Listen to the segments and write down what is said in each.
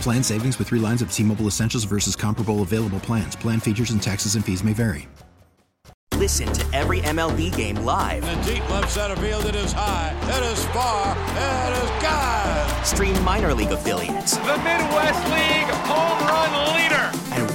Plan savings with three lines of T Mobile Essentials versus comparable available plans. Plan features and taxes and fees may vary. Listen to every MLB game live. In the deep left center field, it is high, it is far, it is God. Stream minor league affiliates. The Midwest League home run leader.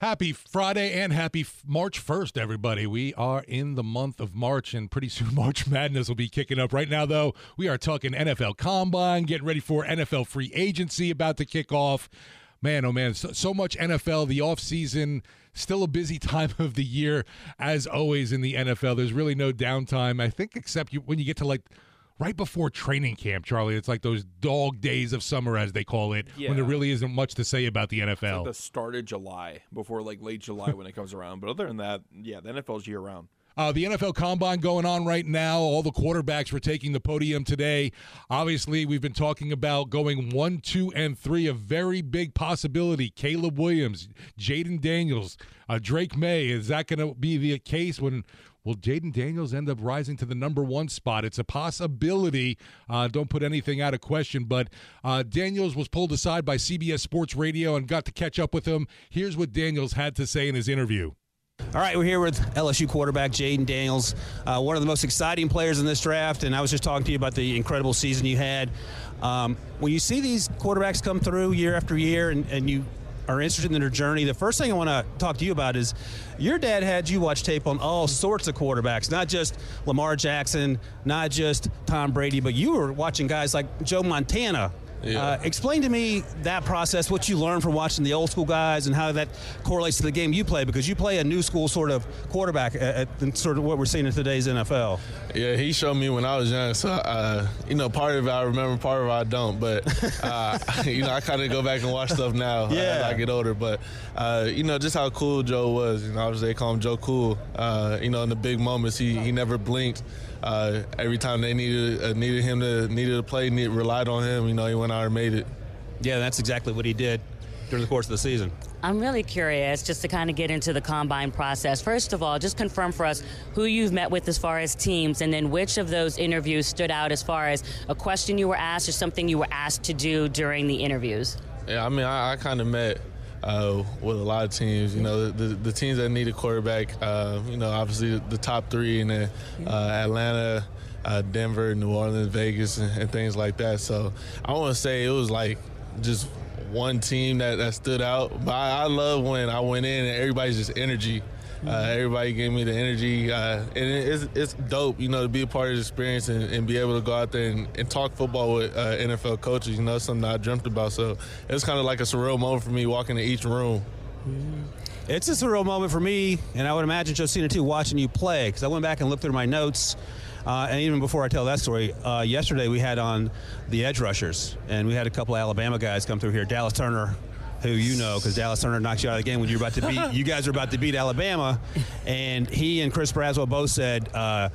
Happy Friday and happy March 1st, everybody. We are in the month of March, and pretty soon March Madness will be kicking up. Right now, though, we are talking NFL Combine, getting ready for NFL free agency about to kick off. Man, oh man, so, so much NFL, the offseason, still a busy time of the year, as always in the NFL. There's really no downtime, I think, except you, when you get to like right before training camp, Charlie. It's like those dog days of summer, as they call it, Yeah. when there really isn't much to say about the NFL. like the start of July before like late July when it comes around. But other than that, yeah, the NFL's year round. Uh, the NFL Combine going on right now. All the quarterbacks were taking the podium today. Obviously, we've been talking about going one, two, and three. A very big possibility. Caleb Williams, Jayden Daniels, uh, Drake Maye. Is that going to be the case when? Will Jayden Daniels end up rising to the number one spot? It's a possibility. Uh, don't put anything out of question. But uh, Daniels was pulled aside by CBS Sports Radio and got to catch up with him. Here's what Daniels had to say in his interview. All right, we're here with LSU quarterback Jayden Daniels, uh, one of the most exciting players in this draft. And I was just talking to you about the incredible season you had. Um, when you see these quarterbacks come through year after year and, and you are interested in their journey, the first thing I want to talk to you about is your dad had you watch tape on all sorts of quarterbacks, not just Lamar Jackson, not just Tom Brady, but you were watching guys like Joe Montana. Uh, explain to me that process, what you learned from watching the old school guys, and how that correlates to the game you play, because you play a new school sort of quarterback, at, at, sort of what we're seeing in today's NFL. Yeah, he showed me when I was young. So, uh, you know, part of it I remember, part of it I don't. But, uh, you know, I kind of go back and watch stuff now uh, as I get older. But, uh, you know, just how cool Joe was. You know, obviously they call him Joe Cool. Uh, you know, in the big moments, he, he never blinked. Uh, every time they needed uh, needed him to needed to play, need, relied on him. You know, he went out and made it. Yeah, that's exactly what he did during the course of the season. I'm really curious just to kind of get into the combine process. First of all, just confirm for us who you've met with as far as teams, and then which of those interviews stood out as far as a question you were asked or something you were asked to do during the interviews. Yeah, I mean, I, I kind of met uh, with a lot of teams. You know, the, the teams that need a quarterback. Uh, you know, obviously the, top three in the, uh, Atlanta, uh, Denver, New Orleans, Vegas, and, and things like that. So I want to say it was like just one team that, that stood out. But I, I love when I went in and everybody's just energy. Uh, everybody gave me the energy, uh, and it, it's, it's dope, you know, to be a part of the experience and, and be able to go out there and, and talk football with uh, NFL coaches. You know, something I dreamt about. So it's kind of like a surreal moment for me walking to each room. It's a surreal moment for me, and I would imagine Josina too, watching you play, because I went back and looked through my notes. Uh, and even before I tell that story, uh, yesterday we had on the edge rushers, and we had a couple of Alabama guys come through here. Dallas Turner, who you know, because Dallas Turner knocked you out of the game when you were about to beat. you guys were about to beat Alabama, and he and Chris Braswell both said. Uh,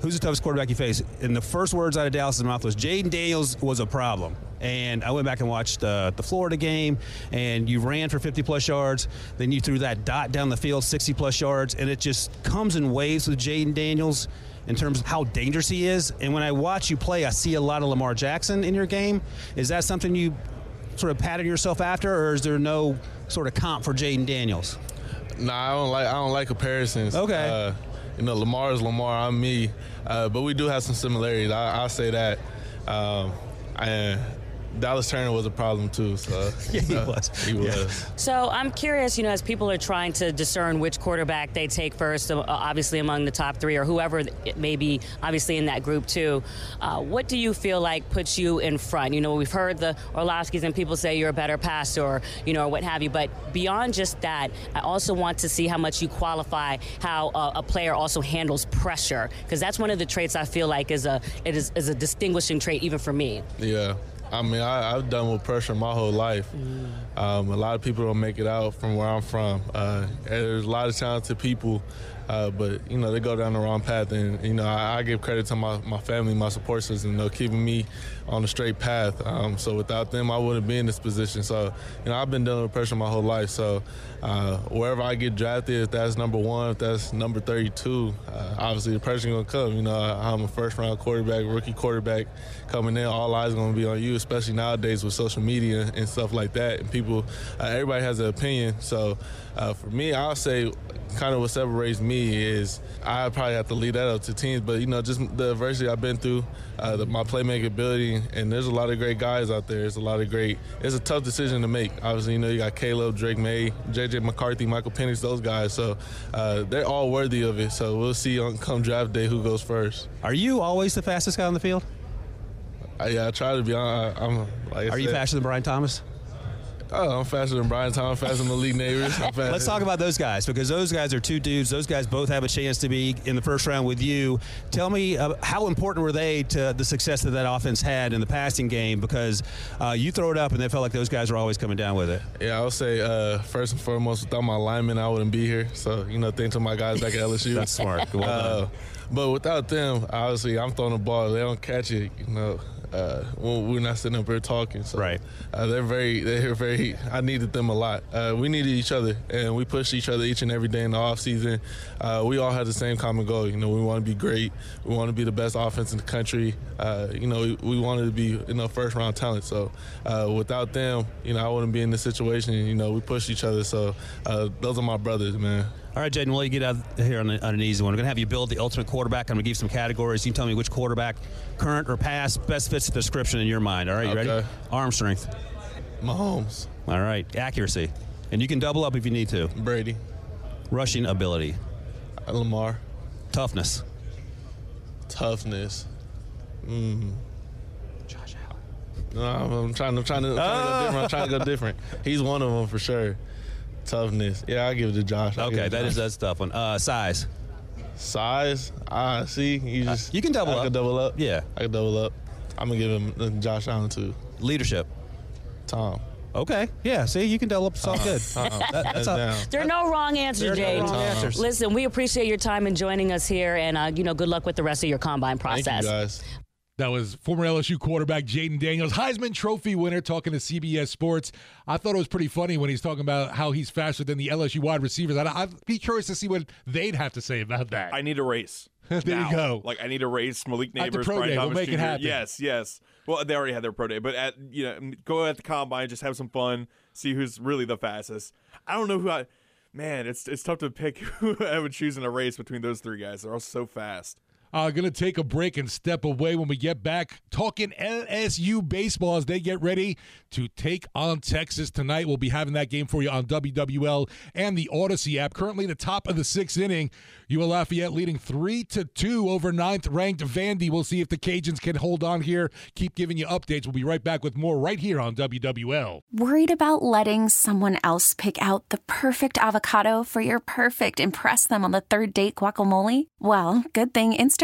who's the toughest quarterback you face? And the first words out of Dallas' mouth was Jayden Daniels was a problem. And I went back and watched uh, the Florida game, and you ran for 50 plus yards. Then you threw that dot down the field, 60 plus yards, and it just comes in waves with Jayden Daniels in terms of how dangerous he is. And when I watch you play, I see a lot of Lamar Jackson in your game. Is that something you sort of pattern yourself after, or is there no sort of comp for Jayden Daniels? Nah, I don't like I don't like comparisons. Okay. Uh, you know, Lamar is Lamar. I'm me, uh, but we do have some similarities. I, will say that. Um, and Dallas Turner was a problem too. So yeah, he uh, was. He was. Yeah. So I'm curious, you know, as people are trying to discern which quarterback they take first, uh, obviously among the top three or whoever it may be, obviously in that group too. Uh, what do you feel like puts you in front? You know, we've heard the Orlovskis and people say you're a better passer, or you know, or what have you. But beyond just that, I also want to see how much you qualify how a, a player also handles pressure, because that's one of the traits I feel like is a it is, is a distinguishing trait even for me. Yeah. I mean, I, have done with pressure my whole life. Mm. Um, a lot of people don't make it out from where I'm from. Uh, there's a lot of talented people uh, but you know they go down the wrong path, and you know I, I, give credit to my, my family, my support system, you know, keeping me on the straight path. Um, so without them, I wouldn't be in this position. So you know I've been dealing with pressure my whole life. So uh, wherever I get drafted, if that's number one, if that's number 32, uh, obviously the pressure gonna come. You know I'm a first round quarterback, rookie quarterback coming in. All eyes gonna be on you, especially nowadays with social media and stuff like that. And people, uh, everybody has an opinion. So uh, for me, I'll say kind of what separates me is I probably have to lead that up to teams, but you know, just the adversity I've been through, uh, the, my playmaking ability, and there's a lot of great guys out there. There's a lot of great. It's a tough decision to make. Obviously, you know, you got Caleb, Drake Maye, J.J. McCarthy, Michael Penix, those guys. So uh, they're all worthy of it. So we'll see on come draft day who goes first. Are you always the fastest guy on the field? Uh, yeah, I try to be. on. I'm. Like Are said, you faster than Brian Thomas? Oh, I'm faster than Brian Thomas, faster than Malik Nabers. Let's talk about those guys because those guys are two dudes. Those guys both have a chance to be in the first round with you. Tell me uh, how important were they to the success that that offense had in the passing game? Because uh, you throw it up and they felt like those guys were always coming down with it. Yeah, I would say uh, first and foremost, without my linemen, I wouldn't be here. So you know, thanks to my guys back at LSU. That's smart. Well uh, but without them, obviously, I'm throwing the ball. They don't catch it. You know, uh, we're not sitting up here talking. So, right. Uh, they're very, they're very. I needed them a lot. Uh, we needed each other, and we pushed each other each and every day in the off season. Uh, we all had the same common goal. You know, we want to be great. We want to be the best offense in the country. Uh, you know, we, we, wanted to be you know first round talent. So, uh, without them, you know, I wouldn't be in this situation. You know, we pushed each other. So, those are my brothers, man. All right, Jayden, we'll you get out here on, on, an easy one. We're going to have you build the ultimate quarterback. I'm going to give you some categories. You can tell me which quarterback, current or past, best fits the description in your mind. All right, you okay. ready? Arm strength. Mahomes. All right. Accuracy. And you can double up if you need to. Brady. Rushing ability. Lamar. Toughness. Toughness. Mm. Josh Allen. No, I'm trying. I'm trying to. I'm trying, to go ah. different. I'm trying to go different. He's one of them for sure. Toughness. Yeah, I give it to Josh. I'll okay, that Josh. is that's tough one. Uh, size. Size. Ah, see, you uh, just uh, you can double I up. I can double up. Yeah, I can double up. I'm gonna give him uh, Josh Allen too. Leadership. Tom. Okay. Yeah. See, you can double up. It's all good. that, that's a, there are no wrong answers, Jay. No answers. Listen, we appreciate your time and joining us here, and uh, you know, good luck with the rest of your combine process. Thank you guys. That was former LSU quarterback Jayden Daniels, Heisman Trophy winner, talking to CBS Sports. I thought it was pretty funny when he's talking about how he's faster than the LSU wide receivers. I'd, I'd be curious to see what they'd have to say about that. I need a race. there now. you go. Like I need a race. Malik Nabers, pro Brian day, Thomas we'll make Jr. it happen. Yes, yes. Well, they already had their pro day, but at you know, go at the combine, just have some fun, see who's really the fastest. I don't know who I. Man, it's it's tough to pick who I would choose in a race between those three guys. They're all so fast. Uh, going to take a break and step away when we get back. Talking LSU baseball as they get ready to take on Texas tonight. We'll be having that game for you on WWL and the Audacy app. Currently, the top of the sixth inning. UL Lafayette leading three to two over ninth ranked Vandy. We'll see if the Cajuns can hold on here. Keep giving you updates. We'll be right back with more right here on WWL. Worried about letting someone else pick out the perfect avocado for your perfect impress them on the third date guacamole? Well, good thing Instagram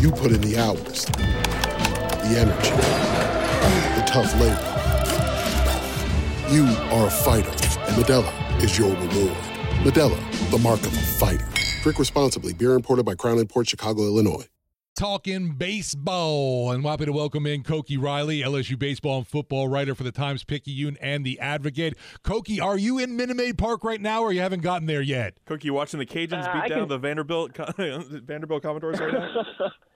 You put in the hours, the energy, the tough labor. You are a fighter, and Modelo is your reward. Modelo, the mark of a fighter. Drink responsibly. Beer imported by Crown Port Chicago, Illinois. Talking baseball, and happy to welcome in Koki Riley, LSU baseball and football writer for the Times Picayune and the Advocate. Koki, are you in Minute Maid Park right now, or you haven't gotten there yet? Koki, you watching the Cajuns Uh, beat I down can- the Vanderbilt Vanderbilt Commodores right now?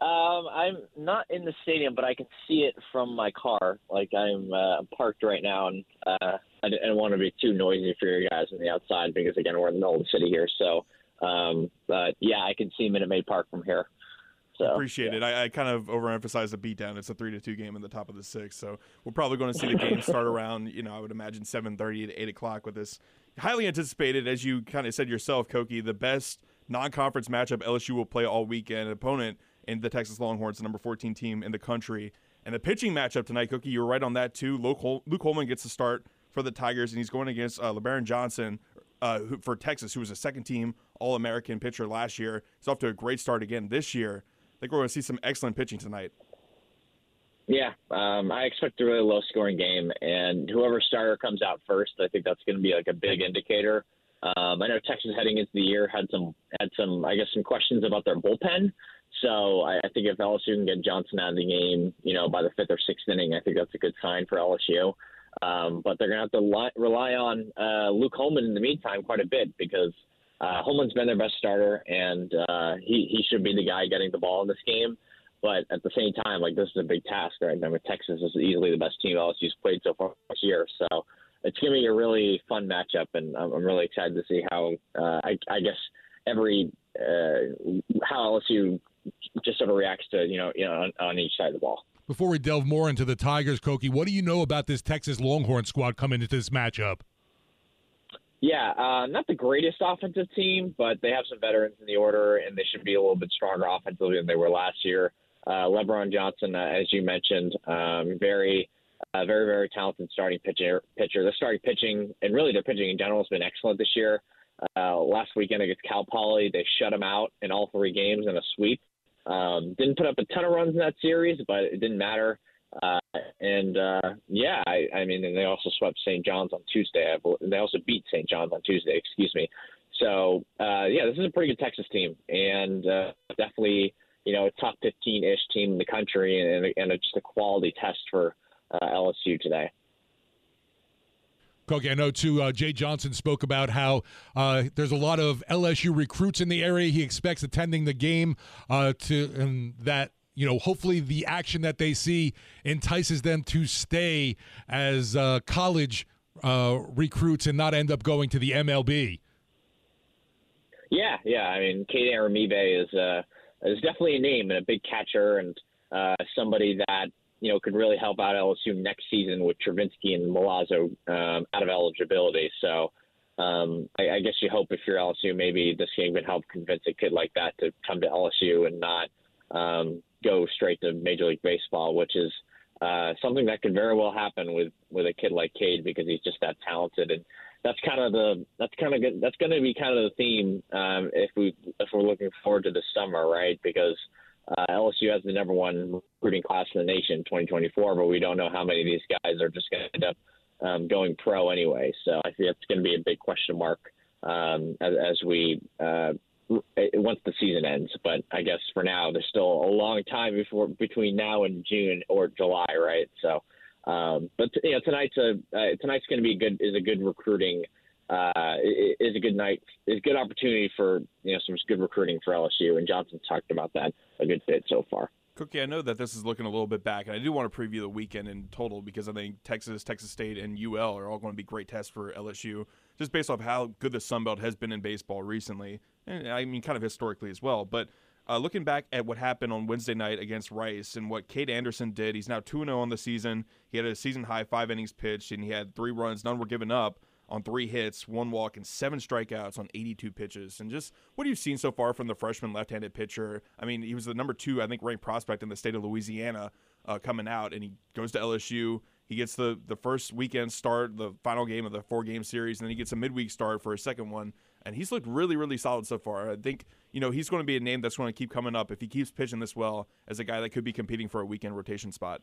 um, I'm not in the stadium, but I can see it from my car. Like I'm uh, parked right now, and uh, I don't want to be too noisy for you guys on the outside because again we're in the middle of the city here. So, um, but yeah, I can see Minute Maid Park from here. So Appreciate it. I, I kind of overemphasized the beatdown. It's a three to two game in the top of the sixth, so we're probably going to see the game start around you know I would imagine seven thirty to eight o'clock with this highly anticipated, as you kind of said yourself, Koki, the best non-conference matchup LSU will play all weekend. Opponent in the Texas Longhorns, the number fourteen team in the country, and the pitching matchup tonight, Koki, you were right on that too. Luke, Hol- Luke Holman gets the start for the Tigers, and he's going against uh, LeBaron Johnson. Uh, who, for Texas, who was a second team All American pitcher last year. He's off to a great start again this year. I think we're going to see some excellent pitching tonight. Yeah, um, I expect a really low scoring game, and whoever starter comes out first, I think that's going to be like a big indicator. Um, I know Texas heading into the year had some had some I guess some questions about their bullpen. So I, I think if LSU can get Johnson out of the game, you know, by the fifth or sixth inning, I think that's a good sign for LSU. Um, but they're going to have to li- rely on uh, Luke Holman in the meantime quite a bit because uh, Holman's been their best starter, and uh, he he should be the guy getting the ball in this game. But at the same time, like this is a big task, right? I mean, Texas is easily the best team LSU's played so far this year, so it's going to be a really fun matchup, and I'm, I'm really excited to see how uh, I, I guess every uh, how LSU just sort of reacts to you know you know on, on each side of the ball. Before we delve more into the Tigers, Koki, what do you know about this Texas Longhorn squad coming into this matchup? Yeah, uh, not the greatest offensive team, but they have some veterans in the order, and they should be a little bit stronger offensively than they were last year. Uh, LeBron Johnson, uh, as you mentioned, um, very, uh, very, very talented starting pitcher. Pitcher. Their starting pitching, and really their pitching in general, has been excellent this year. Uh, last weekend against Cal Poly, they shut them out in all three games in a sweep. Um, didn't put up a ton of runs in that series, but it didn't matter. Uh, and uh, yeah, I, I mean, and they also swept St. John's on Tuesday. I bel they also beat St. John's on Tuesday. Excuse me. So uh, yeah, this is a pretty good Texas team, and uh, definitely you know a top 15-ish team in the country, and, and just a quality test for uh, LSU today. Koki, I know too. Uh, Jay Johnson spoke about how uh, there's a lot of LSU recruits in the area. He expects attending the game uh, to, and that you know, hopefully the action that they see entices them to stay as uh, college uh, recruits and not end up going to the MLB. Yeah, yeah. I mean, Cade Arrambide is uh, is definitely a name and a big catcher, and somebody that you know could really help out LSU next season with Travinski and Milazzo um, out of eligibility. So. Um, I, I guess you hope if you're LSU, maybe this game can help convince a kid like that to come to LSU and not um, go straight to Major League Baseball, which is uh, something that could very well happen with with a kid like Cade because he's just that talented, and that's kind of the that's kind of good, that's going to be kind of the theme um, if we if we're looking forward to the summer, right? Because uh, LSU has the number one recruiting class in the nation, 2024, but we don't know how many of these guys are just going to end up um, going pro anyway. So I think that's going to be a big question mark um, as, as we uh, once the season ends. But I guess for now, there's still a long time before between now and June or July, right? So, um, but you know, tonight's a uh, tonight's going to be good is a good recruiting uh, is a good night is a good opportunity for you know some good recruiting for LSU, and Johnson's talked about that a good bit so far. Koki, I know that this is looking a little bit back, and I do want to preview the weekend in total because I think Texas, Texas State, and UL are all going to be great tests for LSU, just based off how good the Sun Belt has been in baseball recently, and I mean kind of historically as well. But uh, looking back at what happened on Wednesday night against Rice and what Cade Anderson did, he's now 2 0 on the season. He had a season high five innings pitched, and he had three runs, none were given up on three hits, one walk, and seven strikeouts on 82 pitches. And just what have you seen so far from the freshman left-handed pitcher? I mean, he was the number two, I think, ranked prospect in the state of Louisiana uh, coming out, and he goes to LSU. He gets the the first weekend start, the final game of the four game series, and then he gets a midweek start for a second one. And he's looked really, really solid so far. I think you know he's going to be a name that's going to keep coming up if he keeps pitching this well as a guy that could be competing for a weekend rotation spot.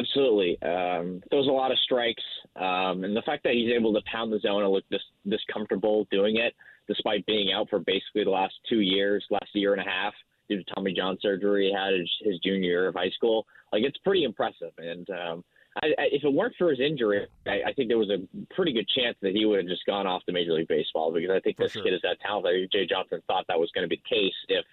Absolutely. Um, was a lot of strikes. Um, and the fact that he's able to pound the zone and look this, this comfortable doing it, despite being out for basically the last two years, last year and a half, due to Tommy John surgery he had his, his junior year of high school, like it's pretty impressive. And um, I, I, if it weren't for his injury, I, I think there was a pretty good chance that he would have just gone off to Major League Baseball because I think for this sure. kid is that talented. Jay Johnson thought that was going to be the case if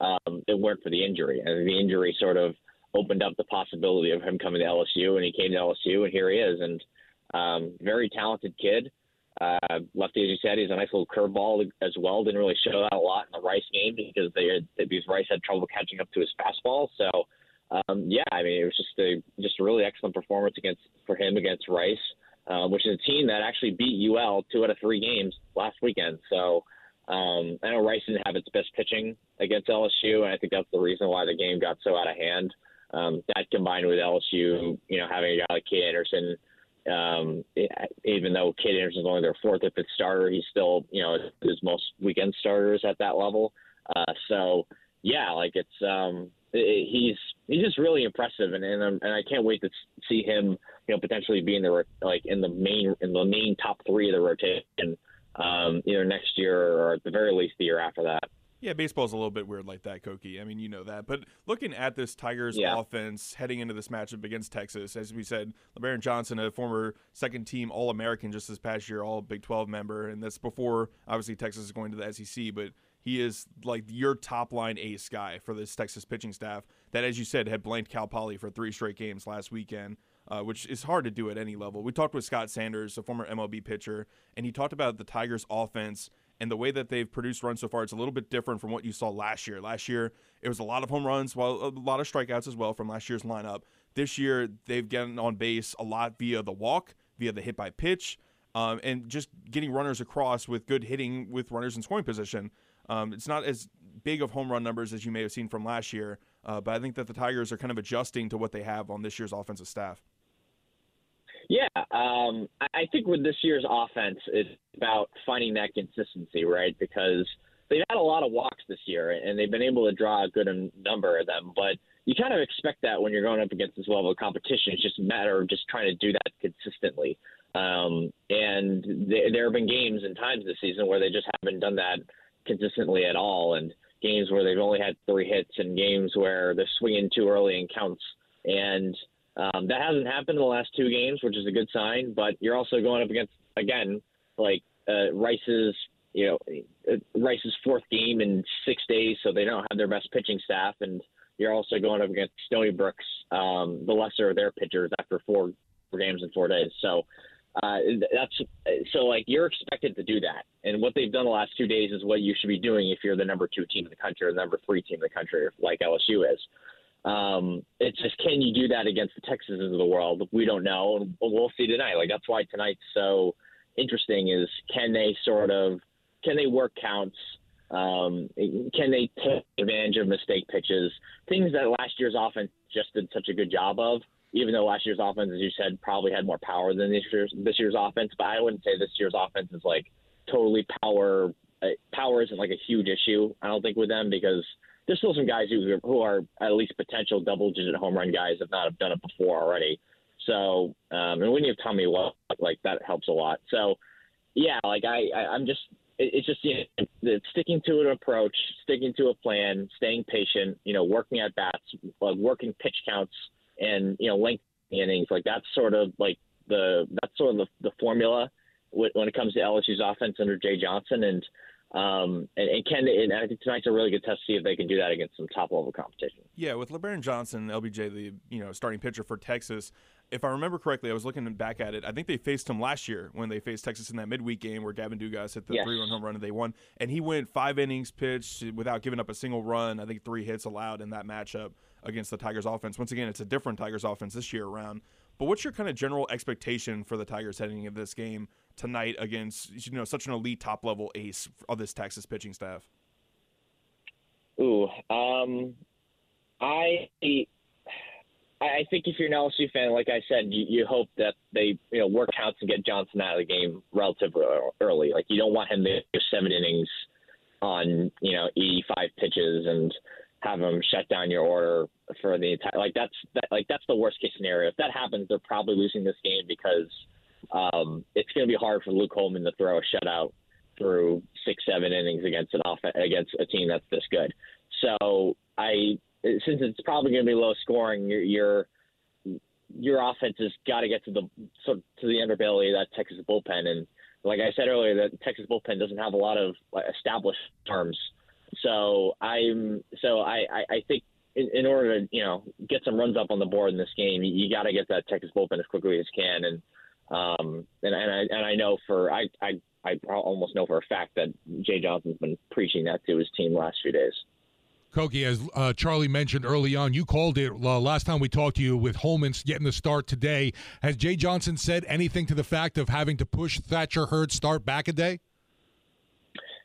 um, it weren't for the injury. And the injury sort of – opened up the possibility of him coming to LSU, and he came to LSU, and here he is, and um, very talented kid. Uh, lefty, as you said, he's a nice little curveball as well. Didn't really show that a lot in the Rice game because they had, because Rice had trouble catching up to his fastball. So, um, yeah, I mean, it was just a just a really excellent performance against for him against Rice, uh, which is a team that actually beat UL two out of three games last weekend. So. Um, I know Rice didn't have its best pitching against LSU, and I think that's the reason why the game got so out of hand. Um, that combined with LSU, you know, having a guy like Cade Anderson, um, even though Cade Anderson's only their fourth or fifth starter, he's still, you know, his most weekend starters at that level. Uh, so, yeah, like it's um, it, he's he's just really impressive, and and, and I can't wait to see him, you know, potentially be in the like in the main in the main top three of the rotation, um, either next year or at the very least the year after that. Yeah, baseball's a little bit weird like that, Koki. I mean, you know that. But looking at this Tigers yeah. offense heading into this matchup against Texas, as we said, LeBaron Johnson, a former second team All American just this past year, All Big 12 member, and that's before obviously Texas is going to the SEC, but he is like your top line ace guy for this Texas pitching staff that, as you said, had blanked Cal Poly for three straight games last weekend. Uh, which is hard to do at any level. We talked with Scott Sanders, a former MLB pitcher, and he talked about the Tigers' offense and the way that they've produced runs so far, it's a little bit different from what you saw last year. Last year, it was a lot of home runs, while a lot of strikeouts as well from last year's lineup. This year, they've gotten on base a lot via the walk, via the hit by pitch, um, and just getting runners across with good hitting with runners in scoring position. Um, it's not as big of home run numbers as you may have seen from last year, uh, but I think that the Tigers are kind of adjusting to what they have on this year's offensive staff. Yeah, um, I think with this year's offense, it's about finding that consistency, right? Because they've had a lot of walks this year, and they've been able to draw a good number of them. But you kind of expect that when you're going up against this level of competition. It's just a matter of just trying to do that consistently. Um, and th- there have been games and times this season where they just haven't done that consistently at all, and games where they've only had three hits, and games where they're swinging too early and counts. And um, that hasn't happened in the last two games, which is a good sign. But you're also going up against again like uh, Rice's, you know, uh, Rice's fourth game in six days, so they don't have their best pitching staff, and you're also going up against Stony Brook's, um, the lesser of their pitchers after four, games in four days. So uh, that's so like you're expected to do that, and what they've done the last two days is what you should be doing if you're the number two team in the country or the number three team in the country, like LSU is. Um, it's just can you do that against the Texases of the world? We don't know, and we'll see tonight. Like that's why tonight's so interesting. Is can they sort of can they work counts? Um, can they take advantage of mistake pitches? Things that last year's offense just did such a good job of. Even though last year's offense, as you said, probably had more power than this year's this year's offense, but I wouldn't say this year's offense is like totally power. Uh, power isn't like a huge issue. I don't think with them because there's still some guys who who are at least potential double digit home run guys if not have done it before already. So um, and when you have Tommy White, like that helps a lot. So yeah, like I, I I'm just it, it's just you know, sticking to an approach, sticking to a plan, staying patient, you know, working at bats, like working pitch counts, and you know, length innings. Like that's sort of like the that's sort of the, the formula when it comes to LSU's offense under Jay Johnson, and um, and, and can and I think tonight's a really good test to see if they can do that against some top level competition. Yeah, with LeBaron Johnson, LBJ, the you know starting pitcher for Texas. If I remember correctly, I was looking back at it. I think they faced him last year when they faced Texas in that midweek game where Gavin Dugas hit the Yes. three-run home run and they won. And he went five innings pitched without giving up a single run. I think three hits allowed in that matchup against the Tigers offense. Once again, it's a different Tigers offense this year around. But what's your kind of general expectation for the Tigers heading into this game tonight against you know such an elite top level ace of this Texas pitching staff? Ooh, um, I I think if you're an LSU fan, like I said, you, you hope that they you know work counts and get Johnson out of the game relatively early. Like you don't want him to go seven innings on you know 85 pitches and have him shut down your order for the entire. Like that's that like that's the worst case scenario. If that happens, they're probably losing this game because um, it's going to be hard for Luke Holman to throw a shutout through six, seven innings against an off against a team that's this good. So I, since it's probably going to be low scoring, your your your offense has got to get to the sort of to the underbelly of that Texas bullpen. And like I said earlier, that Texas bullpen doesn't have a lot of established arms. So I'm so I I, I think. In, in order to you know get some runs up on the board in this game, you, you got to get that Texas bullpen as quickly as can, and um, and, and I and I know for I, I I almost know for a fact that Jay Johnson's been preaching that to his team last few days. Koki, as uh, Charlie mentioned early on, you called it uh, last time we talked to you with Holman getting the start today. Has Jay Johnson said anything to the fact of having to push Thatcher Hurd start back a day?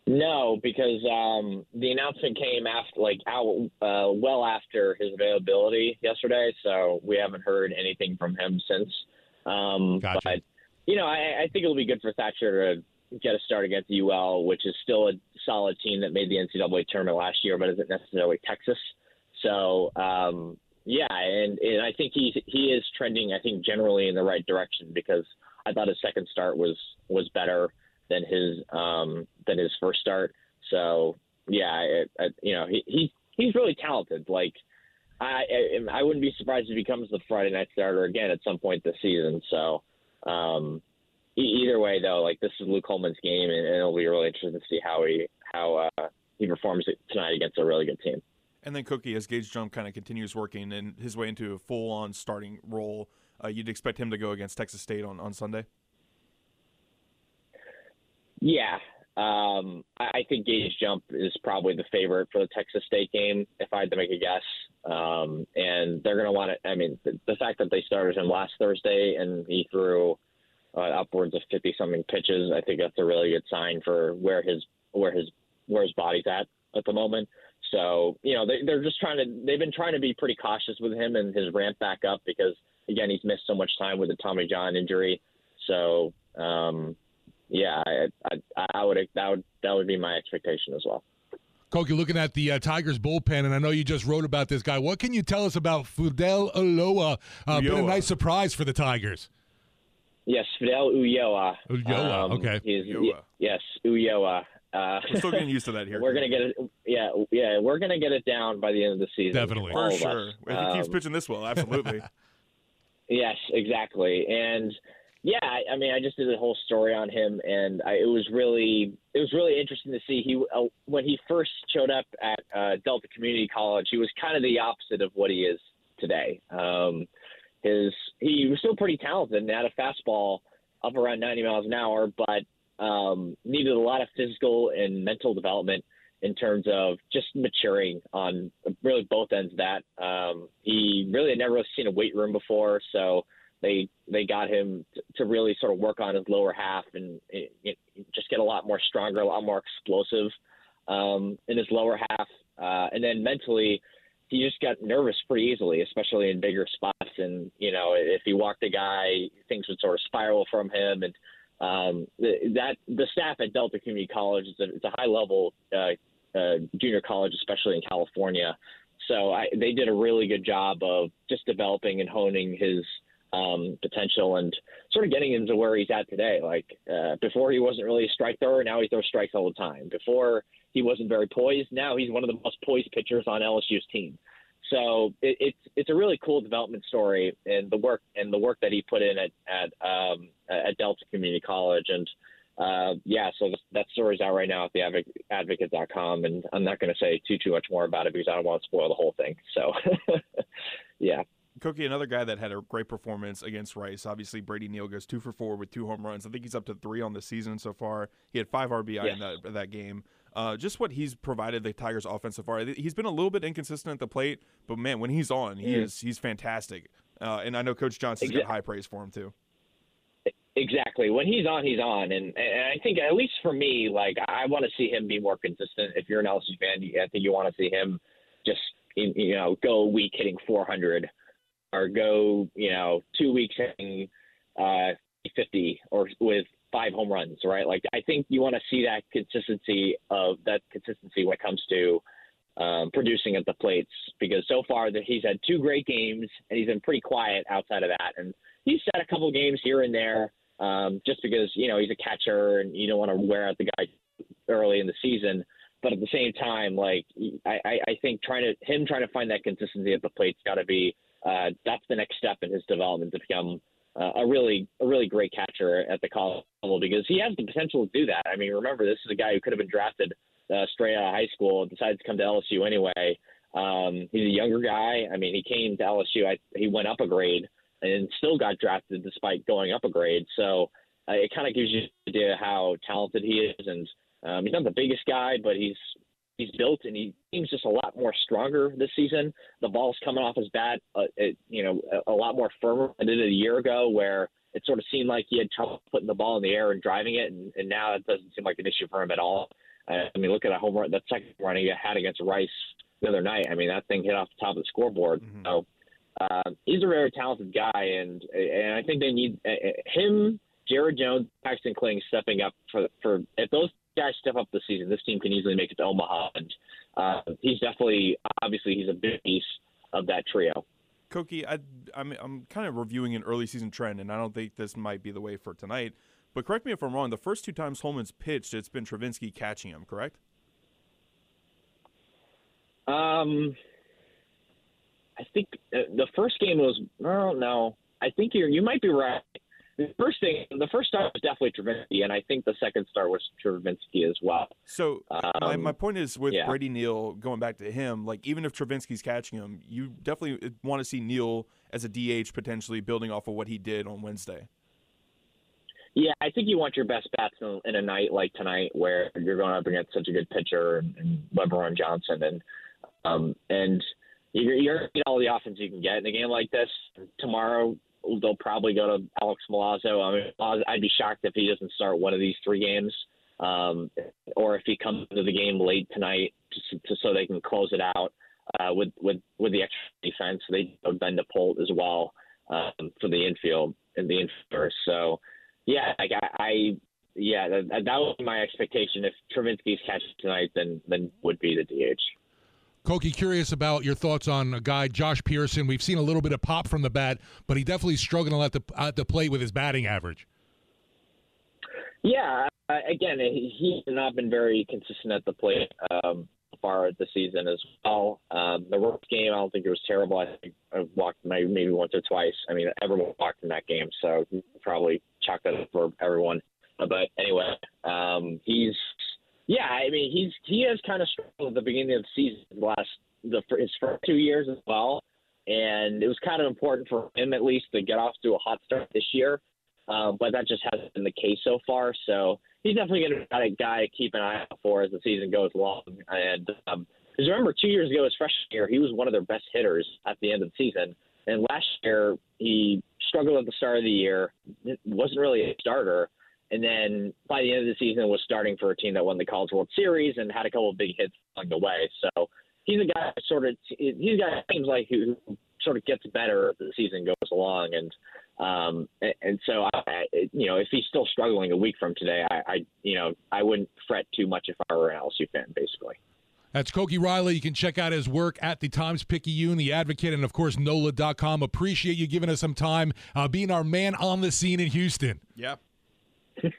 No, because um, the announcement came after, like, out uh, well after his availability yesterday, so we haven't heard anything from him since. Um, Gotcha. But you know, I, I think it'll be good for Thatcher to get a start against UL, which is still a solid team that made the NCAA tournament last year, but isn't necessarily Texas. So um, yeah, and, and I think he he is trending. I think generally in the right direction because I thought his second start was was better than his um, than his first start. So yeah, I, I, you know he, he he's really talented. Like I I I wouldn't be surprised if he becomes the Friday night starter again at some point this season. So um, e- either way though, like this is Luke Holman's game, and, and it'll be really interesting to see how he how uh, he performs tonight against a really good team. And then Koki, as Gage Jump kind of continues working and his way into a full-on starting role, uh, you'd expect him to go against Texas State on, on Sunday. Yeah, um, I, I think Gage Jump is probably the favorite for the Texas State game, if I had to make a guess. Um, and they're going to want to. I mean, the, the fact that they started him last Thursday and he threw uh, upwards of fifty something pitches, I think that's a really good sign for where his where his where his body's at at the moment. So you know they, they're just trying to. They've been trying to be pretty cautious with him and his ramp back up because again he's missed so much time with the Tommy John injury. So um, yeah, I, I, I would that would that would be my expectation as well. Koki, looking at the uh, Tigers bullpen, and I know you just wrote about this guy. What can you tell us about Fidel Ulloa? Uh, been a nice surprise for the Tigers. Yes, Fidel Ulloa. Ulloa, Um, okay. he's- Ulloa. yes, Ulloa. Uh, We're still getting used to that here. we're gonna get it. Yeah, yeah, we're gonna get it down by the end of the season. Definitely. for sure. us. If he keeps Um, pitching this well, absolutely. Yes, exactly. And yeah, I, I mean, I just did a whole story on him, and I, it was really it was really interesting to see he uh, when he first showed up at uh, Delta Community College, he was kind of the opposite of what he is today. Um, his he was still pretty talented and had a fastball up around 90 miles an hour, but um, needed a lot of physical and mental development in terms of just maturing on really both ends of that. Um, he really had never seen a weight room before, so they they got him to really sort of work on his lower half and it, it, just get a lot more stronger, a lot more explosive um, in his lower half, uh, and then mentally. He just got nervous pretty easily, especially in bigger spots. And you know, if he walked a guy, things would sort of spiral from him. And um, that the staff at Delta Community College is a, it's a high level uh, uh, junior college, especially in California. So I, they did a really good job of just developing and honing his um, potential and sort of getting him to where he's at today. Like uh, before, he wasn't really a strike thrower. Now he throws strikes all the time. Before, he wasn't very poised. Now he's one of the most poised pitchers on LSU's team. So it, it's it's a really cool development story, and the work and the work that he put in at at um, at Delta Community College, and uh, yeah, so that story's out right now at the advocate.com, and I'm not going to say too too much more about it because I don't want to spoil the whole thing. So yeah. Koki, another guy that had a great performance against Rice. Obviously, Brady Neal goes two for four with two home runs. I think he's up to three on the season so far. He had five RBI yes. in that that game. Uh, just what he's provided the Tigers' offense so far. He's been a little bit inconsistent at the plate, but man, when he's on, he mm. is he's fantastic. Uh, and I know Coach Johnson's exactly. got high praise for him too. Exactly. When he's on, he's on, and, and I think at least for me, like I want to see him be more consistent. If you're an LSU fan, I think you want to see him just you know go a week hitting 400, or go you know two weeks hitting uh, 50, or with five home runs, right? Like I think you want to see that consistency of that consistency when it comes to um, producing at the plates because so far that he's had two great games and he's been pretty quiet outside of that, and he's had a couple games here and there um, just because you know he's a catcher and you don't want to wear out the guy early in the season. But at the same time, like I, I think trying to him trying to find that consistency at the plate's got to be uh, that's the next step in his development to become uh, a really a really great catcher at the college level because he has the potential to do that. I mean, remember this is a guy who could have been drafted uh, straight out of high school, and decided to come to LSU anyway. Um, he's a younger guy. I mean, he came to LSU. I, he went up a grade and still got drafted despite going up a grade. So uh, it kind of gives you an idea how talented he is. And um, he's not the biggest guy, but he's he's built and he seems just a lot more stronger this season. The ball's coming off his bat, uh, it, you know, a, a lot more firmer than it did a year ago, where it sort of seemed like he had trouble putting the ball in the air and driving it, and, and now it doesn't seem like an issue for him at all. Uh, I mean, look at a home run, that second run he had against Rice the other night. I mean, that thing hit off the top of the scoreboard. Mm-hmm. So uh, he's a very talented guy, and and I think they need uh, him, Jared Jones, Paxton Kling stepping up for for if those guys step up this season, this team can easily make it to Omaha. And uh, he's definitely, obviously, he's a big piece of that trio. Koki, I, I'm, I'm kind of reviewing an early season trend, and I don't think this might be the way for tonight. But correct me if I'm wrong. The first two times Holman's pitched, it's been Travinski catching him, correct? Um, I think uh, the first game was no, no. I think you you might be right the first thing, the first star was definitely Travinski, and I think the second star was Travinski as well. So um, my, my point is with yeah. Brady Neal, going back to him, like even if Travinski's catching him, you definitely want to see Neal as a DH potentially building off of what he did on Wednesday. Yeah, I think you want your best bats in, in a night like tonight, where you're going up against such a good pitcher and, and LeBron Johnson, and um, and you're, you're getting all the offense you can get in a game like this. Tomorrow, they'll probably go to Alex Milazzo. I mean, I'd be shocked if he doesn't start one of these three games, um, or if he comes to the game late tonight, just, just so they can close it out uh, with with with the extra defense. They bend the Polt as well um, for the infield and the infield. So, yeah, like I, I yeah, that, that would be my expectation. If Travinski's catching tonight, then then would be the DH. Koki, curious about your thoughts on a guy, Josh Pearson. We've seen a little bit of pop from the bat, but he definitely struggling at the at the plate with his batting average. Yeah, again, he, has not been very consistent at the plate um, far the season as well. Um, the Rocks game, I don't think it was terrible. I think I walked maybe once or twice. I mean, everyone walked in that game, so probably chalk that up for everyone. But anyway, um, he's yeah, I mean he's he has kind of struggled at the beginning of the season, the last the his first two years as well, and it was kind of important for him at least to get off to a hot start this year. Um, but that just hasn't been the case so far. So he's definitely going to be a guy to keep an eye out for as the season goes along. And um, because remember, two years ago, his freshman year, he was one of their best hitters at the end of the season. And last year, he struggled at the start of the year, wasn't really a starter, and then by the end of the season was starting for a team that won the College World Series and had a couple of big hits along the way. So he's a guy sort of he's a guy seems like who sort of gets better as the season goes along and um and, and so I you know if he's still struggling a week from today I, I you know I wouldn't fret too much if I were an LSU fan basically. That's Koki Riley. You can check out his work at the Times Picayune, The Advocate, and of course, NOLA.com. Appreciate you giving us some time, uh, being our man on the scene in Houston. Yeah. Oh,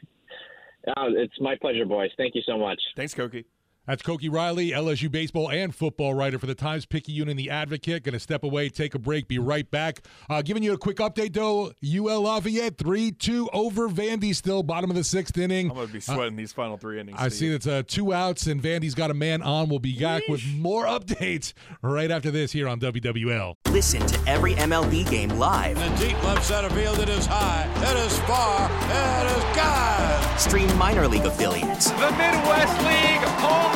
it's my pleasure, boys. Thank you so much. Thanks, Koki. That's Koki Riley, LSU baseball and football writer for the Times Picayune and the Advocate. Going to step away, take a break, be right back. Uh, giving you a quick update though. UL Lafayette three two over Vandy, still bottom of the sixth inning. I'm gonna be sweating uh, these final three innings. I see it's uh, two outs and Vandy's got a man on. We'll be back Yeesh. with more updates right after this here on WWL. Listen to every MLB game live. In the deep left center field, it is high, it is far, it is God. Stream minor league affiliates. The Midwest League home run leader. And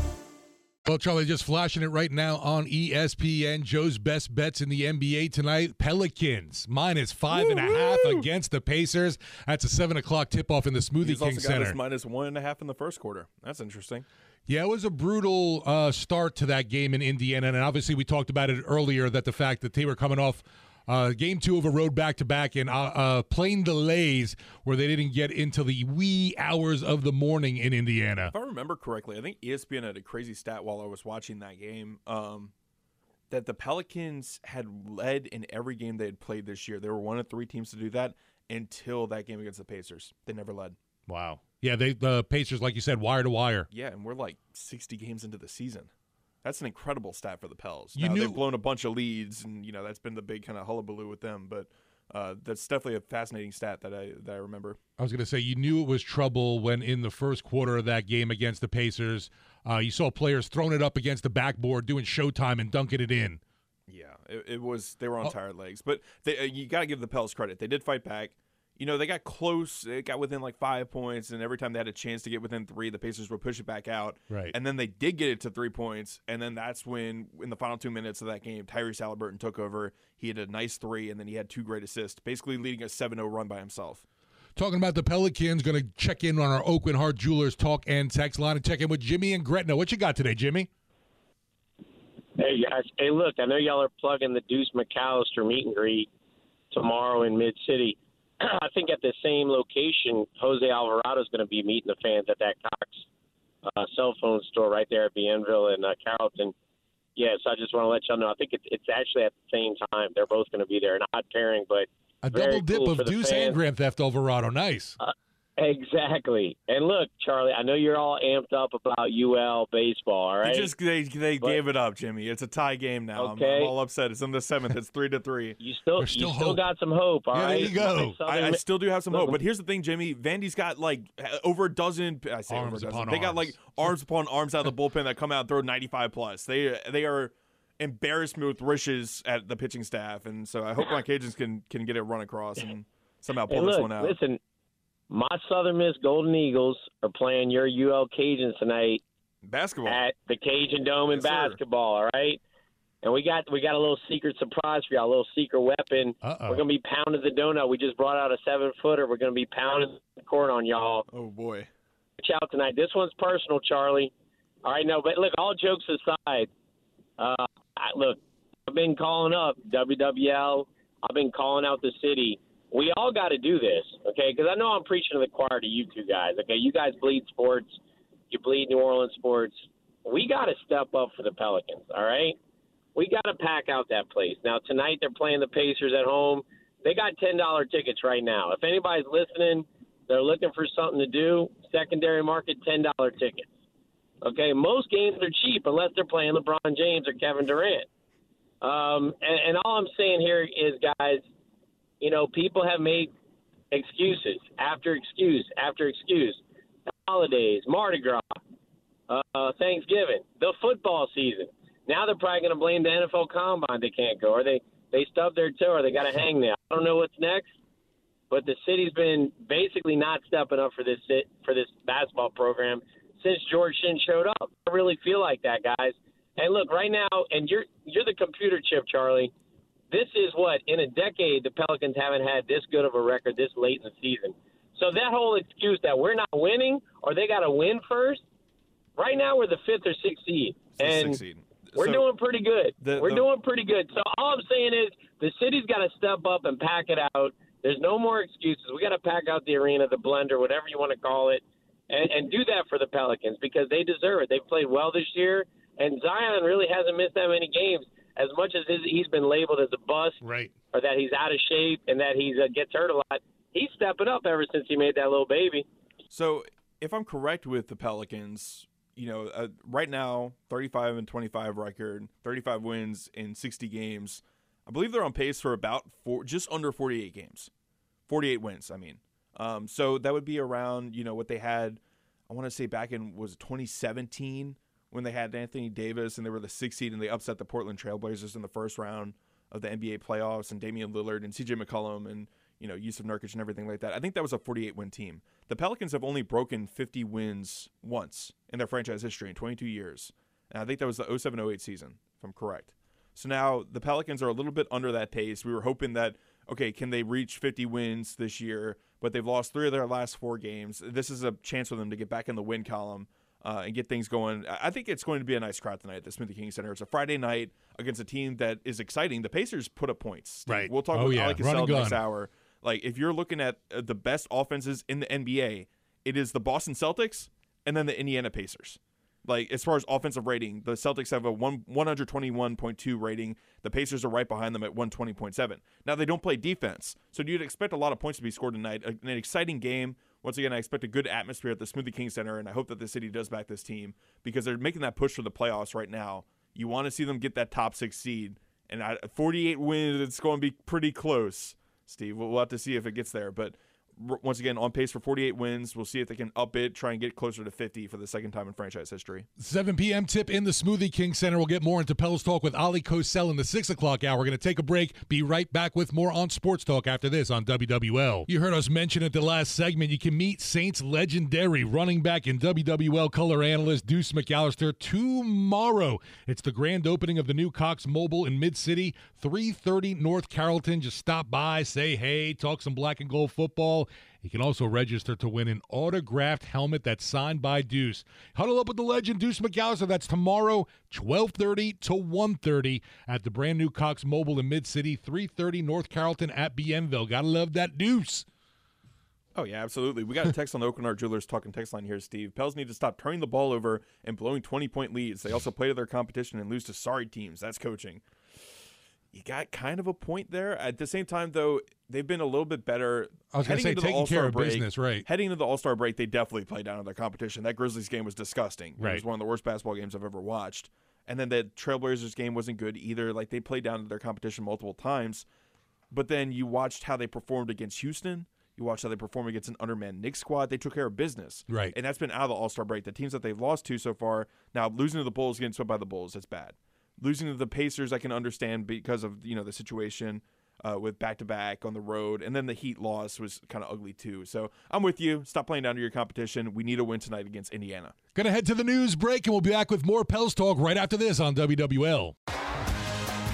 Well, Charlie, just flashing it right now on ESPN. Joe's best bets in the NBA tonight. Pelicans minus five Woo-hoo! and a half against the Pacers. That's a seven o'clock tip off in the Smoothie He's King also Center. Minus one and a half in the first quarter. That's interesting. Yeah, it was a brutal uh, start to that game in Indiana, and obviously we talked about it earlier that the fact that they were coming off uh, game two of a road back to back and uh, uh, plane delays where they didn't get into the wee hours of the morning in Indiana. If I remember correctly, I think ESPN had a crazy stat while I was watching that game. Um, that the Pelicans had led in every game they had played this year. They were one of three teams to do that until that game against the Pacers. They never led. Wow. Yeah, they the Pacers, like you said, wire to wire. Yeah, and we're like 60 games into the season. That's an incredible stat for the Pels. You now, knew- they've blown a bunch of leads, and you know that's been the big kind of hullabaloo with them. But uh, that's definitely a fascinating stat that I that I remember. I was going to say you knew it was trouble when in the first quarter of that game against the Pacers, uh, you saw players throwing it up against the backboard, doing showtime and dunking it in. Yeah, it, it was they were on Oh. tired legs, but they, uh, you got to give the Pels credit. They did fight back. You know, they got close. It got within like five points, and every time they had a chance to get within three, the Pacers would push it back out. Right. And then they did get it to three points, and then that's when, in the final two minutes of that game, Tyrese Halliburton took over. He had a nice three, and then he had two great assists, basically leading a 7-0 run by himself. Talking about the Pelicans, going to check in on our Aucoin Hart Jewelers talk and text line and check in with Jimmy and Gretna. What you got today, Jimmy? Hey guys, hey look, I know y'all are plugging the Deuce McAllister meet and greet tomorrow in Mid City. I think at the same location, Jose Alvarado is going to be meeting the fans at that Cox uh, cell phone store right there at Bienville and uh, Carrollton. Yes, I just want to let y'all know. I think it's it's actually at the same time. They're both going to be there. An odd pairing, but A double dip cool of Deuce fans. and Grand Theft Alvarado. Nice. Uh, exactly. And look, Charlie, I know you're all amped up about UL baseball. All right. They just they, they But- gave it up, Jimmy. It's a tie game now. I'm- Okay. I'm, all upset. It's in the seventh. It's three to three. You still, you still got some hope. All right. My Southern I, I still do have some hope, but here's the thing, Jimmy. Vandy's got like uh, over a dozen. I say over a dozen. upon They got like arms upon arms out of the bullpen that come out and throw 95 plus. They they are embarrassed me with wishes at the pitching staff, and so I hope my Cajuns can can get it run across and somehow Hey, pull this one out. listen, my Southern Miss Golden Eagles are playing your UL Cajuns tonight Basketball. at the Cajun Dome in Yes, sir. basketball. All right. And we got we got a little secret surprise for y'all, a little secret weapon. Uh-oh. We're gonna be pounding the donut. We just brought out a seven footer. We're gonna be pounding the court on y'all. Oh boy. Watch out tonight. This one's personal, Charlie. All right, no, but look, all jokes aside, uh, I, look, I've been calling up WWL. I've been calling out the city. We all got to do this, okay? Because I know I'm preaching to the choir to you two guys. Okay, you guys bleed sports. You bleed New Orleans sports. We got to step up for the Pelicans. All right, we got to pack out that place. Now tonight they're playing the Pacers at home. They got ten dollar tickets right now. If anybody's listening, they're looking for something to do. Secondary market, ten dollar tickets. Okay, most games are cheap unless they're playing LeBron James or Kevin Durant. Um, and, and all I'm saying here is, guys, you know, people have made excuses after excuse after excuse. Holidays, Mardi Gras, uh, Thanksgiving, the football season. Now they're probably going to blame the NFL Combine they can't go, or they they stubbed their toe, or they got a hangnail. I don't know what's next, but the city's been basically not stepping up for this for this basketball program since George Shinn showed up. I really feel like that, guys. And look, right now, and you're you're the computer chip, Charlie. This is what in a decade the Pelicans haven't had this good of a record this late in the season. So that whole excuse that we're not winning or they got to win first. Right now we're the fifth or sixth seed, and seed. we're So, doing pretty good. the- we're the- doing pretty good. So all I'm saying is the city's got to step up and pack it out. There's no more excuses. We got to pack out the arena, the blender, whatever you want to call it, and, and do that for the Pelicans because they deserve it. They've played well this year, and Zion really hasn't missed that many games. As much as his- he's been labeled as a bust, right, or that he's out of shape and that he uh, gets hurt a lot, he's stepping up ever since he made that little baby. So, if I'm correct with the Pelicans, you know, uh, right now, 35 and 25 record, 35 wins in 60 games. I believe they're on pace for about four, just under 48 games, 48 wins. I mean, um, so that would be around, you know, what they had. I want to say back in was 2017 when they had Anthony Davis and they were the sixth seed and they upset the Portland Trailblazers in the first round of the NBA playoffs and Damian Lillard and CJ McCollum and you know Jusuf Nurkic and everything like that. I think that was a 48 win team. The Pelicans have only broken 50 wins once in their franchise history in 22 years. And I think that was the 07-08 season, if I'm correct. So now the Pelicans are a little bit under that pace. We were hoping that okay, can they reach 50 wins this year? But they've lost three of their last four games. This is a chance for them to get back in the win column uh, and get things going. I think it's going to be a nice crowd tonight at the Smoothie King Center. It's a Friday night against a team that is exciting. The Pacers put up points. Steve. Right. We'll talk Oh, with yeah. Alec Cassell next hour. Like if you're looking at uh, the best offenses in the NBA, it is the Boston Celtics and then the Indiana Pacers. Like as far as offensive rating, the Celtics have a one 121.2 rating. The Pacers are right behind them at 120.7. Now they don't play defense, so you'd expect a lot of points to be scored tonight. An exciting game. Once again, I expect a good atmosphere at the Smoothie King Center, and I hope that the city does back this team because they're making that push for the playoffs right now. You want to see them get that top six seed, and I, 48 wins, it's going to be pretty close. Steve, we'll, have to see if it gets there, but once again, on pace for 48 wins. We'll see if they can up it, try and get closer to 50 for the second time in franchise history. 7 p.m. tip in the Smoothie King Center. We'll get more into Pels Talk with Ali Kosel in the 6 o'clock hour. We're going to take a break. Be right back with more on Sports Talk after this on WWL. You heard us mention at the last segment, you can meet Saints legendary running back and WWL color analyst Deuce McAllister tomorrow. It's the grand opening of the new Cox Mobile in Mid-City, 330 North Carrollton. Just stop by, say hey, talk some black and gold football. You can also register to win an autographed helmet that's signed by Deuce. Huddle up with the legend Deuce McAllister. That's tomorrow, 12:30 to 1:30 at the brand new Cox Mobile in Mid City, 330 North Carrollton at Bienville. Gotta love that Deuce. Oh yeah, absolutely. We got a text on the Aucoin Jewelers talking text line here, Steve. Pels need to stop turning the ball over and blowing twenty point leads. They also play to their competition and lose to sorry teams. That's coaching. You got kind of a point there. At the same time, though, they've been a little bit better. I was gonna heading say, taking All-Star care of break, business, right. Heading into the All Star break, they definitely played down to their competition. That Grizzlies game was disgusting. Right. It was one of the worst basketball games I've ever watched. And then the Trailblazers game wasn't good either. Like they played down to their competition multiple times. But then you watched how they performed against Houston. You watched how they performed against an undermanned Knicks squad. They took care of business. Right. And that's been out of the All Star break. The teams that they've lost to so far, now losing to the Bulls, getting swept by the Bulls, that's bad. Losing to the Pacers, I can understand because of you know the situation uh, with back to back on the road, and then the Heat loss was kind of ugly too. So I'm with you. Stop playing down to your competition. We need a win tonight against Indiana. Gonna head to the news break, and we'll be back with more Pels Talk right after this on WWL.